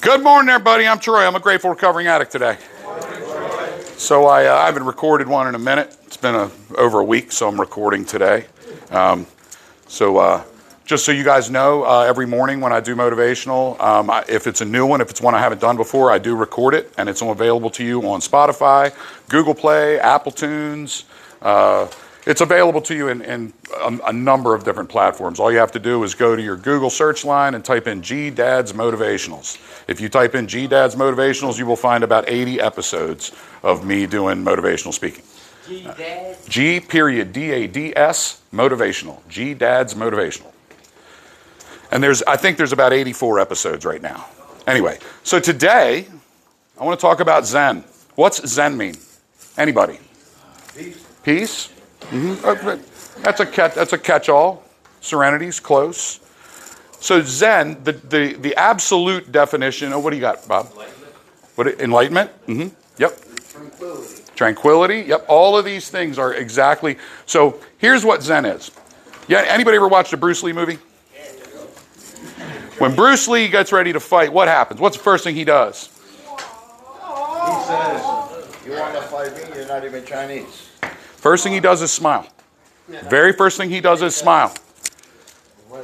Good morning, everybody. I'm Troy. I'm a grateful recovering addict today. So I, uh, I haven't recorded one in a minute. It's been a, over a week, so I'm recording today. Um, so uh, just so you guys know, uh, every morning when I do motivational, um, I, if it's a new one, if it's one I haven't done before, I do record it, and it's available to you on Spotify, Google Play, Apple Tunes. Uh, it's available to you in, in a, a, number of different platforms. All you have to do is go to your Google search line and type in G Dad's Motivationals. If you type in G Dad's Motivationals, you will find about 80 episodes of me doing motivational speaking. G Dad's? G period D A D S motivational. G Dad's Motivational. And there's, I think there's about 84 episodes right now. Anyway, so today I want to talk about Zen. What's Zen mean? Anybody? Peace. Peace? Mm-hmm. That's a catch, that's a catch-all. Serenity's close. So Zen, the, the, the absolute definition. Oh, what do you got, Bob? Enlightenment. What enlightenment? Mm-hmm. Yep. Tranquility. Tranquility. Yep. All of these things are exactly. So here's what Zen is. Yeah. Anybody ever watched a Bruce Lee movie? When Bruce Lee gets ready to fight, what happens? What's the first thing he does? He says, "You want to fight me? You're not even Chinese." First thing he does is smile. Very first thing he does is smile.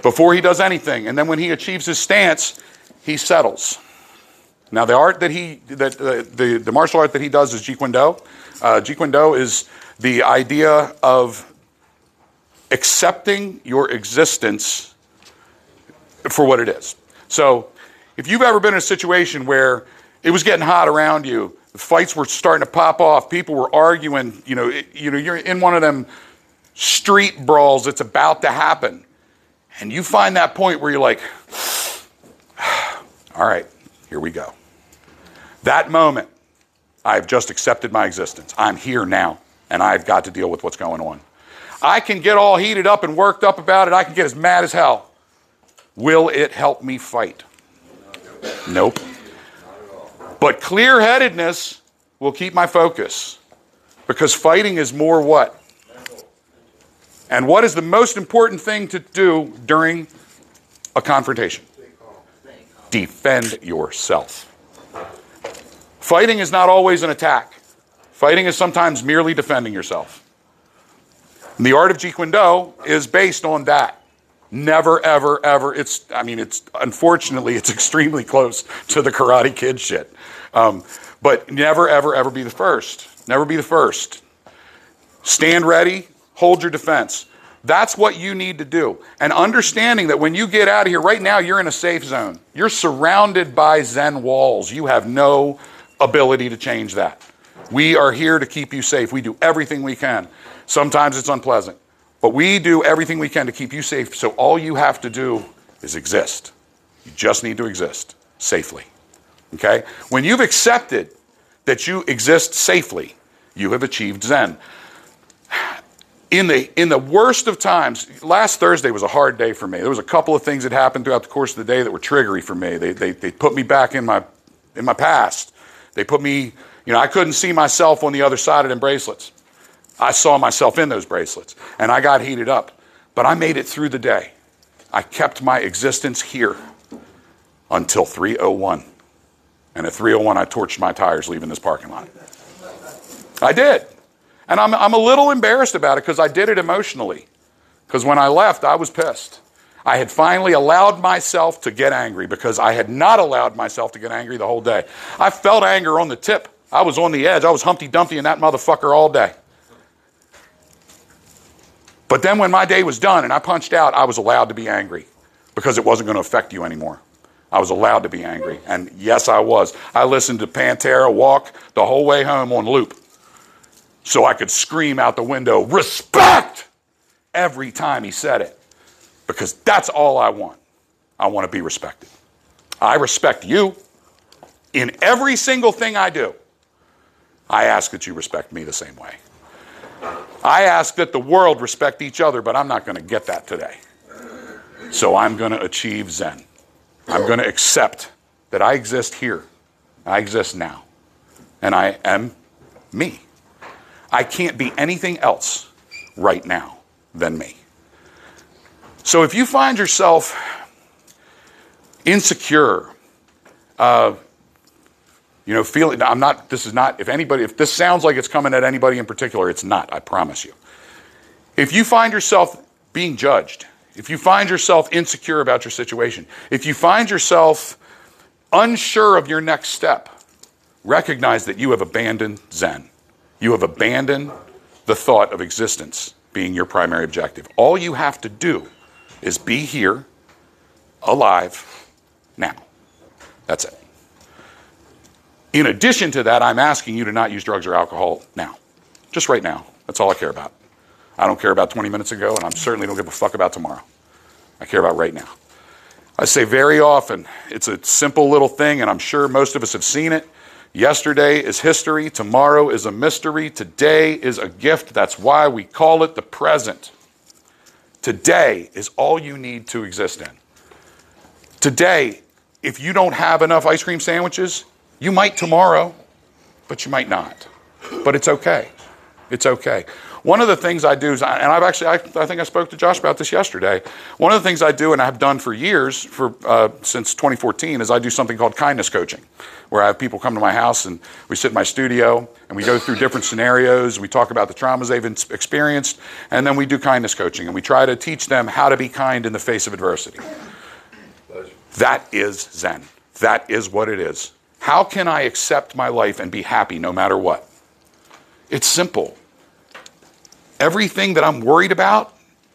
Before he does anything. And then when he achieves his stance, he settles. Now, the art that he, that uh, the, the martial art that he does is Jeet Kune Do. Uh, Jeet Kune Do is the idea of accepting your existence for what it is. So, if you've ever been in a situation where it was getting hot around you, fights were starting to pop off. People were arguing. You know, it, you know, you're in one of them street brawls that's about to happen, and you find that point where you're like, "All right, here we go." That moment, I've just accepted my existence. I'm here now, and I've got to deal with what's going on. I can get all heated up and worked up about it. I can get as mad as hell. Will it help me fight? Nope. But clear headedness will keep my focus because fighting is more what? And what is the most important thing to do during a confrontation? Defend yourself. Fighting is not always an attack. Fighting is sometimes merely defending yourself. And the art of Jeet Kune Do is based on that. Never, ever, ever. It's, I mean, it's, unfortunately, it's extremely close to the Karate Kid shit. Um, but never, ever, ever be the first. Never be the first. Stand ready, hold your defense. That's what you need to do. And understanding that when you get out of here, right now you're in a safe zone. You're surrounded by Zen walls. You have no ability to change that. We are here to keep you safe. We do everything we can. Sometimes it's unpleasant, but we do everything we can to keep you safe. So all you have to do is exist. You just need to exist safely. Okay? When you've accepted that you exist safely, you have achieved Zen. In the, in the worst of times, last Thursday was a hard day for me. There was a couple of things that happened throughout the course of the day that were triggery for me. They, they, they put me back in my, in my past. They put me, you know, I couldn't see myself on the other side of them bracelets. I saw myself in those bracelets, and I got heated up. But I made it through the day. I kept my existence here until 301. And at 301, I torched my tires leaving this parking lot. I did. And I'm, I'm a little embarrassed about it because I did it emotionally. Because when I left, I was pissed. I had finally allowed myself to get angry because I had not allowed myself to get angry the whole day. I felt anger on the tip. I was on the edge. I was Humpty Dumpty in that motherfucker all day. But then when my day was done and I punched out, I was allowed to be angry because it wasn't going to affect you anymore. I was allowed to be angry. And yes, I was. I listened to Pantera walk the whole way home on loop so I could scream out the window, respect, every time he said it. Because that's all I want. I want to be respected. I respect you in every single thing I do. I ask that you respect me the same way. I ask that the world respect each other, but I'm not going to get that today. So I'm going to achieve Zen. I'm going to accept that I exist here. I exist now. And I am me. I can't be anything else right now than me. So if you find yourself insecure, uh, you know, feeling, I'm not, this is not, if anybody, if this sounds like it's coming at anybody in particular, it's not, I promise you. If you find yourself being judged, if you find yourself insecure about your situation, if you find yourself unsure of your next step, recognize that you have abandoned Zen. You have abandoned the thought of existence being your primary objective. All you have to do is be here, alive, now. That's it. In addition to that, I'm asking you to not use drugs or alcohol now. Just right now. That's all I care about. I don't care about 20 minutes ago, and I certainly don't give a fuck about tomorrow. I care about right now. I say very often, it's a simple little thing, and I'm sure most of us have seen it. Yesterday is history, tomorrow is a mystery, today is a gift. That's why we call it the present. Today is all you need to exist in. Today, if you don't have enough ice cream sandwiches, you might tomorrow, but you might not. But it's okay. It's okay. One of the things I do is, and I've actually, I, I, think I spoke to Josh about this yesterday. One of the things I do, and I've done for years, for uh, since 2014, is I do something called kindness coaching, where I have people come to my house and we sit in my studio and we go through different scenarios. and We talk about the traumas they've experienced, and then we do kindness coaching and we try to teach them how to be kind in the face of adversity. That is Zen. That is what it is. How can I accept my life and be happy no matter what? It's simple. Everything that I'm worried about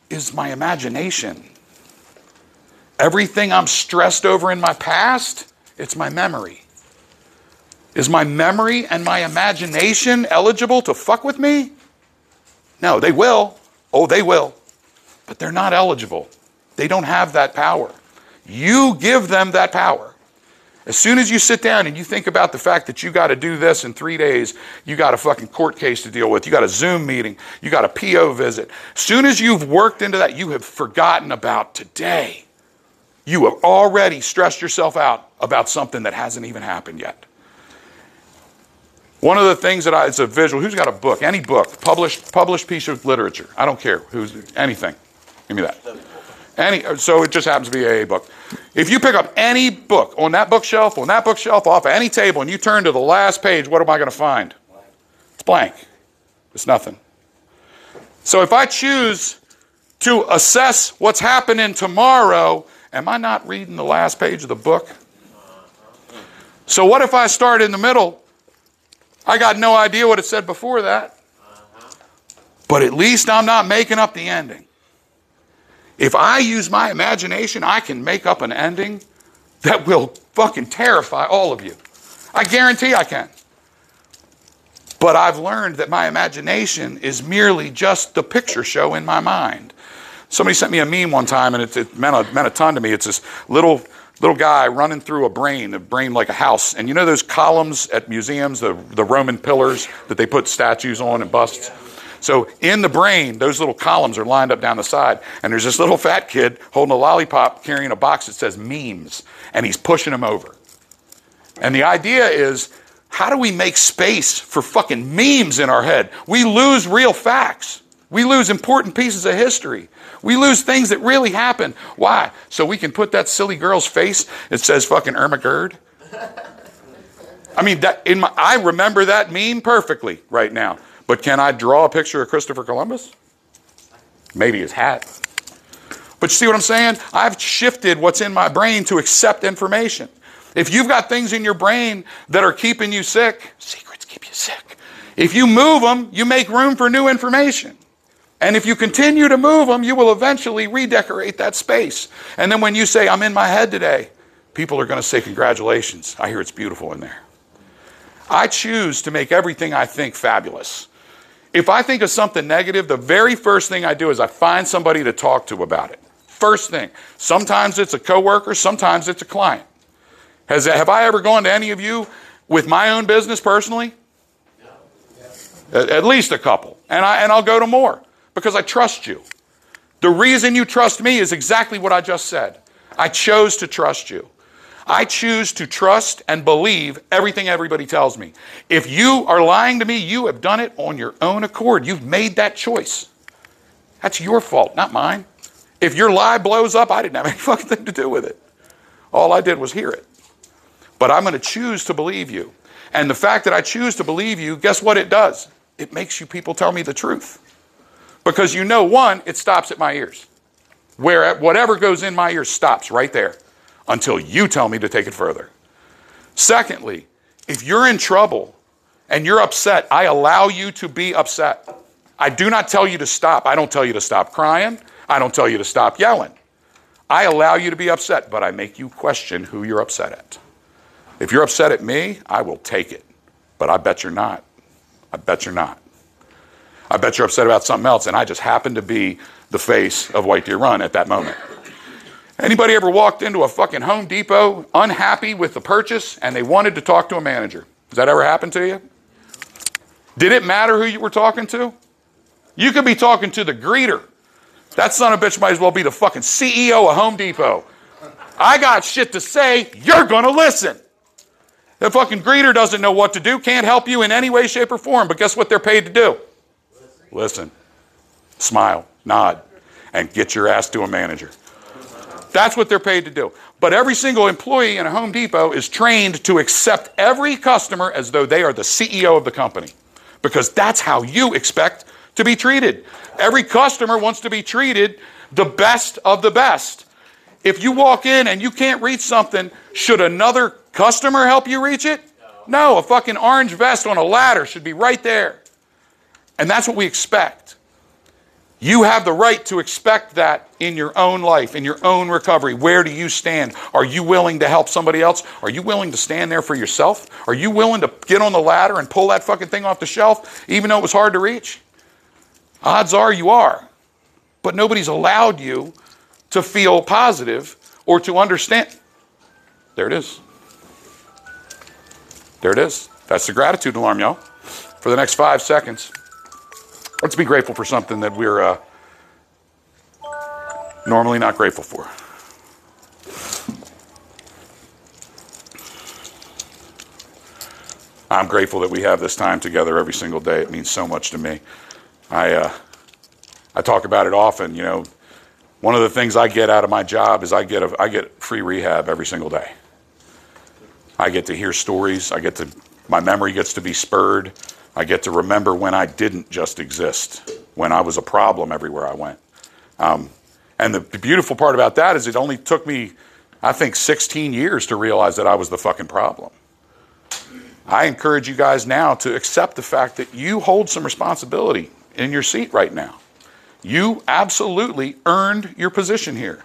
is my imagination. Everything I'm stressed over in my past, it's my memory. Is my memory and my imagination eligible to fuck with me? No, they will. Oh, they will. But they're not eligible. They don't have that power. You give them that power. As soon as you sit down and you think about the fact that you got to do this in three days, you got a fucking court case to deal with, you got a Zoom meeting, you got a PO visit. As soon as you've worked into that, you have forgotten about today. You have already stressed yourself out about something that hasn't even happened yet. One of the things that I, it's a visual, who's got a book? Any book, published, published piece of literature. I don't care. Who's, anything. Give me that. Any, so it just happens to be a book. If you pick up any book on that bookshelf, on that bookshelf, off of any table, and you turn to the last page, what am I going to find? It's blank. It's nothing. So if I choose to assess what's happening tomorrow, am I not reading the last page of the book? So what if I start in the middle? I got no idea what it said before that. But at least I'm not making up the ending. If I use my imagination, I can make up an ending that will fucking terrify all of you. I guarantee I can. But I've learned that my imagination is merely just the picture show in my mind. Somebody sent me a meme one time, and it, it meant, a, meant a ton to me. It's this little little guy running through a brain, a brain like a house. And you know those columns at museums, the, the Roman pillars that they put statues on and busts? So in the brain, those little columns are lined up down the side. And there's this little fat kid holding a lollipop carrying a box that says memes, and he's pushing them over. And the idea is how do we make space for fucking memes in our head? We lose real facts. We lose important pieces of history. We lose things that really happened. Why? So we can put that silly girl's face that says fucking Irma Gerd. I mean, that in my, I remember that meme perfectly right now. But can I draw a picture of Christopher Columbus? Maybe his hat. But you see what I'm saying? I've shifted what's in my brain to accept information. If you've got things in your brain that are keeping you sick, secrets keep you sick. If you move them, you make room for new information. And if you continue to move them, you will eventually redecorate that space. And then when you say, I'm in my head today, people are going to say, Congratulations. I hear it's beautiful in there. I choose to make everything I think fabulous. If I think of something negative, the very first thing I do is I find somebody to talk to about it. First thing. Sometimes it's a coworker, sometimes it's a client. Has, have I ever gone to any of you with my own business personally? At, at least a couple. And, I, and I'll go to more because I trust you. The reason you trust me is exactly what I just said. I chose to trust you. I choose to trust and believe everything everybody tells me. If you are lying to me, you have done it on your own accord. You've made that choice. That's your fault, not mine. If your lie blows up, I didn't have any fucking thing to do with it. All I did was hear it. But I'm going to choose to believe you. And the fact that I choose to believe you, guess what it does? It makes you people tell me the truth. Because you know, one, it stops at my ears. Where whatever goes in my ears stops right there until you tell me to take it further. Secondly, if you're in trouble and you're upset, I allow you to be upset. I do not tell you to stop. I don't tell you to stop crying. I don't tell you to stop yelling. I allow you to be upset, but I make you question who you're upset at. If you're upset at me, I will take it. But I bet you're not. I bet you're not. I bet you're upset about something else, and I just happen to be the face of White Deer Run at that moment. Anybody ever walked into a fucking Home Depot unhappy with the purchase and they wanted to talk to a manager? Has that ever happened to you? Did it matter who you were talking to? You could be talking to the greeter. That son of a bitch might as well be the fucking CEO of Home Depot. I got shit to say, you're gonna listen. The fucking greeter doesn't know what to do, can't help you in any way, shape, or form, but guess what they're paid to do? Listen, smile, nod, and get your ass to a manager. That's what they're paid to do. But every single employee in a Home Depot is trained to accept every customer as though they are the CEO of the company. Because that's how you expect to be treated. Every customer wants to be treated the best of the best. If you walk in and you can't reach something, should another customer help you reach it? No, a fucking orange vest on a ladder should be right there. And that's what we expect. You have the right to expect that in your own life, in your own recovery. Where do you stand? Are you willing to help somebody else? Are you willing to stand there for yourself? Are you willing to get on the ladder and pull that fucking thing off the shelf, even though it was hard to reach? Odds are you are. But nobody's allowed you to feel positive or to understand. There it is. There it is. That's the gratitude alarm, y'all. For the next five seconds. Let's be grateful for something that we're uh, normally not grateful for. I'm grateful that we have this time together every single day. It means so much to me. I, uh, I talk about it often. You know, one of the things I get out of my job is I get, a, I get free rehab every single day. I get to hear stories. I get to, my memory gets to be spurred. I get to remember when I didn't just exist, when I was a problem everywhere I went. Um, and the, the beautiful part about that is it only took me, I think, 16 years to realize that I was the fucking problem. I encourage you guys now to accept the fact that you hold some responsibility in your seat right now. You absolutely earned your position here.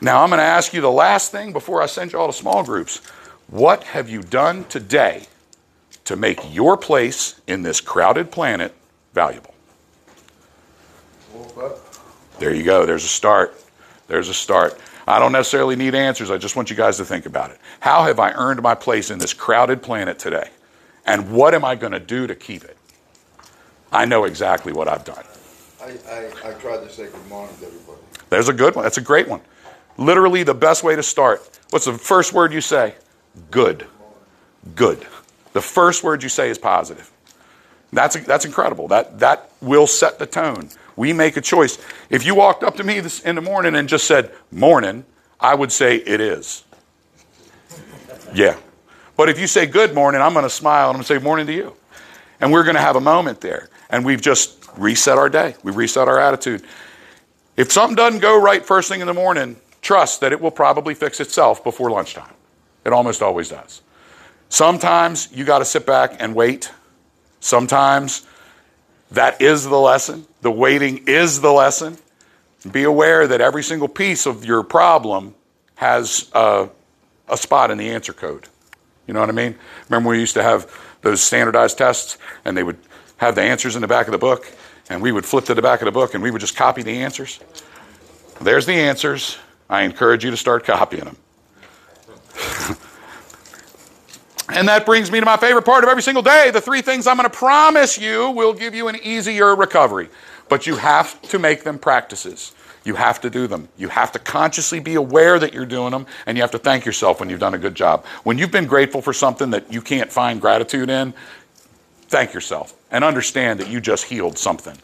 Now, I'm going to ask you the last thing before I send you all to small groups. What have you done today to make your place in this crowded planet valuable. There you go. There's a start. There's a start. I don't necessarily need answers. I just want you guys to think about it. How have I earned my place in this crowded planet today? And what am I going to do to keep it? I know exactly what I've done. I, I, I tried to say good morning to everybody. There's a good one. That's a great one. Literally the best way to start. What's the first word you say? Good. Good. The first word you say is positive. That's, that's incredible. That, that will set the tone. We make a choice. If you walked up to me this, in the morning and just said, morning, I would say, it is. Yeah. But if you say good morning, I'm going to smile and I'm going to say morning to you. And we're going to have a moment there. And we've just reset our day. We've reset our attitude. If something doesn't go right first thing in the morning, trust that it will probably fix itself before lunchtime. It almost always does. Sometimes you got to sit back and wait. Sometimes that is the lesson. The waiting is the lesson. Be aware that every single piece of your problem has a, a spot in the answer code. You know what I mean? Remember we used to have those standardized tests and they would have the answers in the back of the book and we would flip to the back of the book and we would just copy the answers? There's the answers. I encourage you to start copying them. And that brings me to my favorite part of every single day the three things I'm going to promise you will give you an easier recovery. But you have to make them practices. You have to do them. You have to consciously be aware that you're doing them, and you have to thank yourself when you've done a good job. When you've been grateful for something that you can't find gratitude in, thank yourself and understand that you just healed something.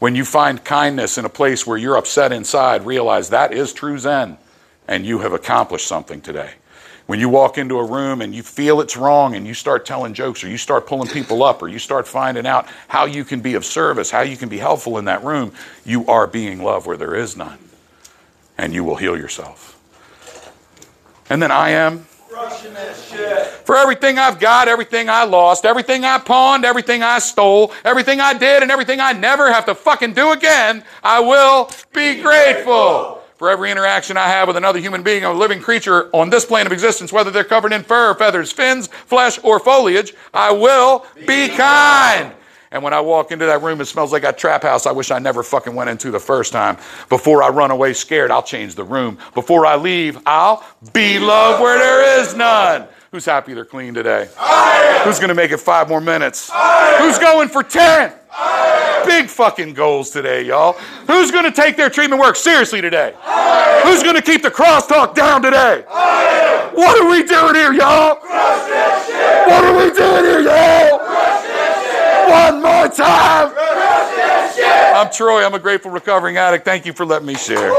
When you find kindness in a place where you're upset inside, realize that is true Zen and you have accomplished something today. When you walk into a room and you feel it's wrong and you start telling jokes or you start pulling people up or you start finding out how you can be of service, how you can be helpful in that room, you are being love where there is none. And you will heal yourself. And then I am for everything I've got, everything I lost, everything I pawned, everything I stole, everything I did, and everything I never have to fucking do again, I will be grateful. For every interaction I have with another human being, a living creature on this plane of existence, whether they're covered in fur, feathers, fins, flesh, or foliage, I will be kind. And when I walk into that room, it smells like a trap house I wish I never fucking went into the first time. Before I run away scared, I'll change the room. Before I leave, I'll be love where there is none. Who's happy they're clean today? Who's going to make it five more minutes? Who's going for 10? Big fucking goals today, y'all. Who's going to take their treatment work seriously today? Who's going to keep the crosstalk down today? What are we doing here, y'all? What are we doing here, y'all? One more time. I'm Troy. I'm a grateful recovering addict. Thank you for letting me share.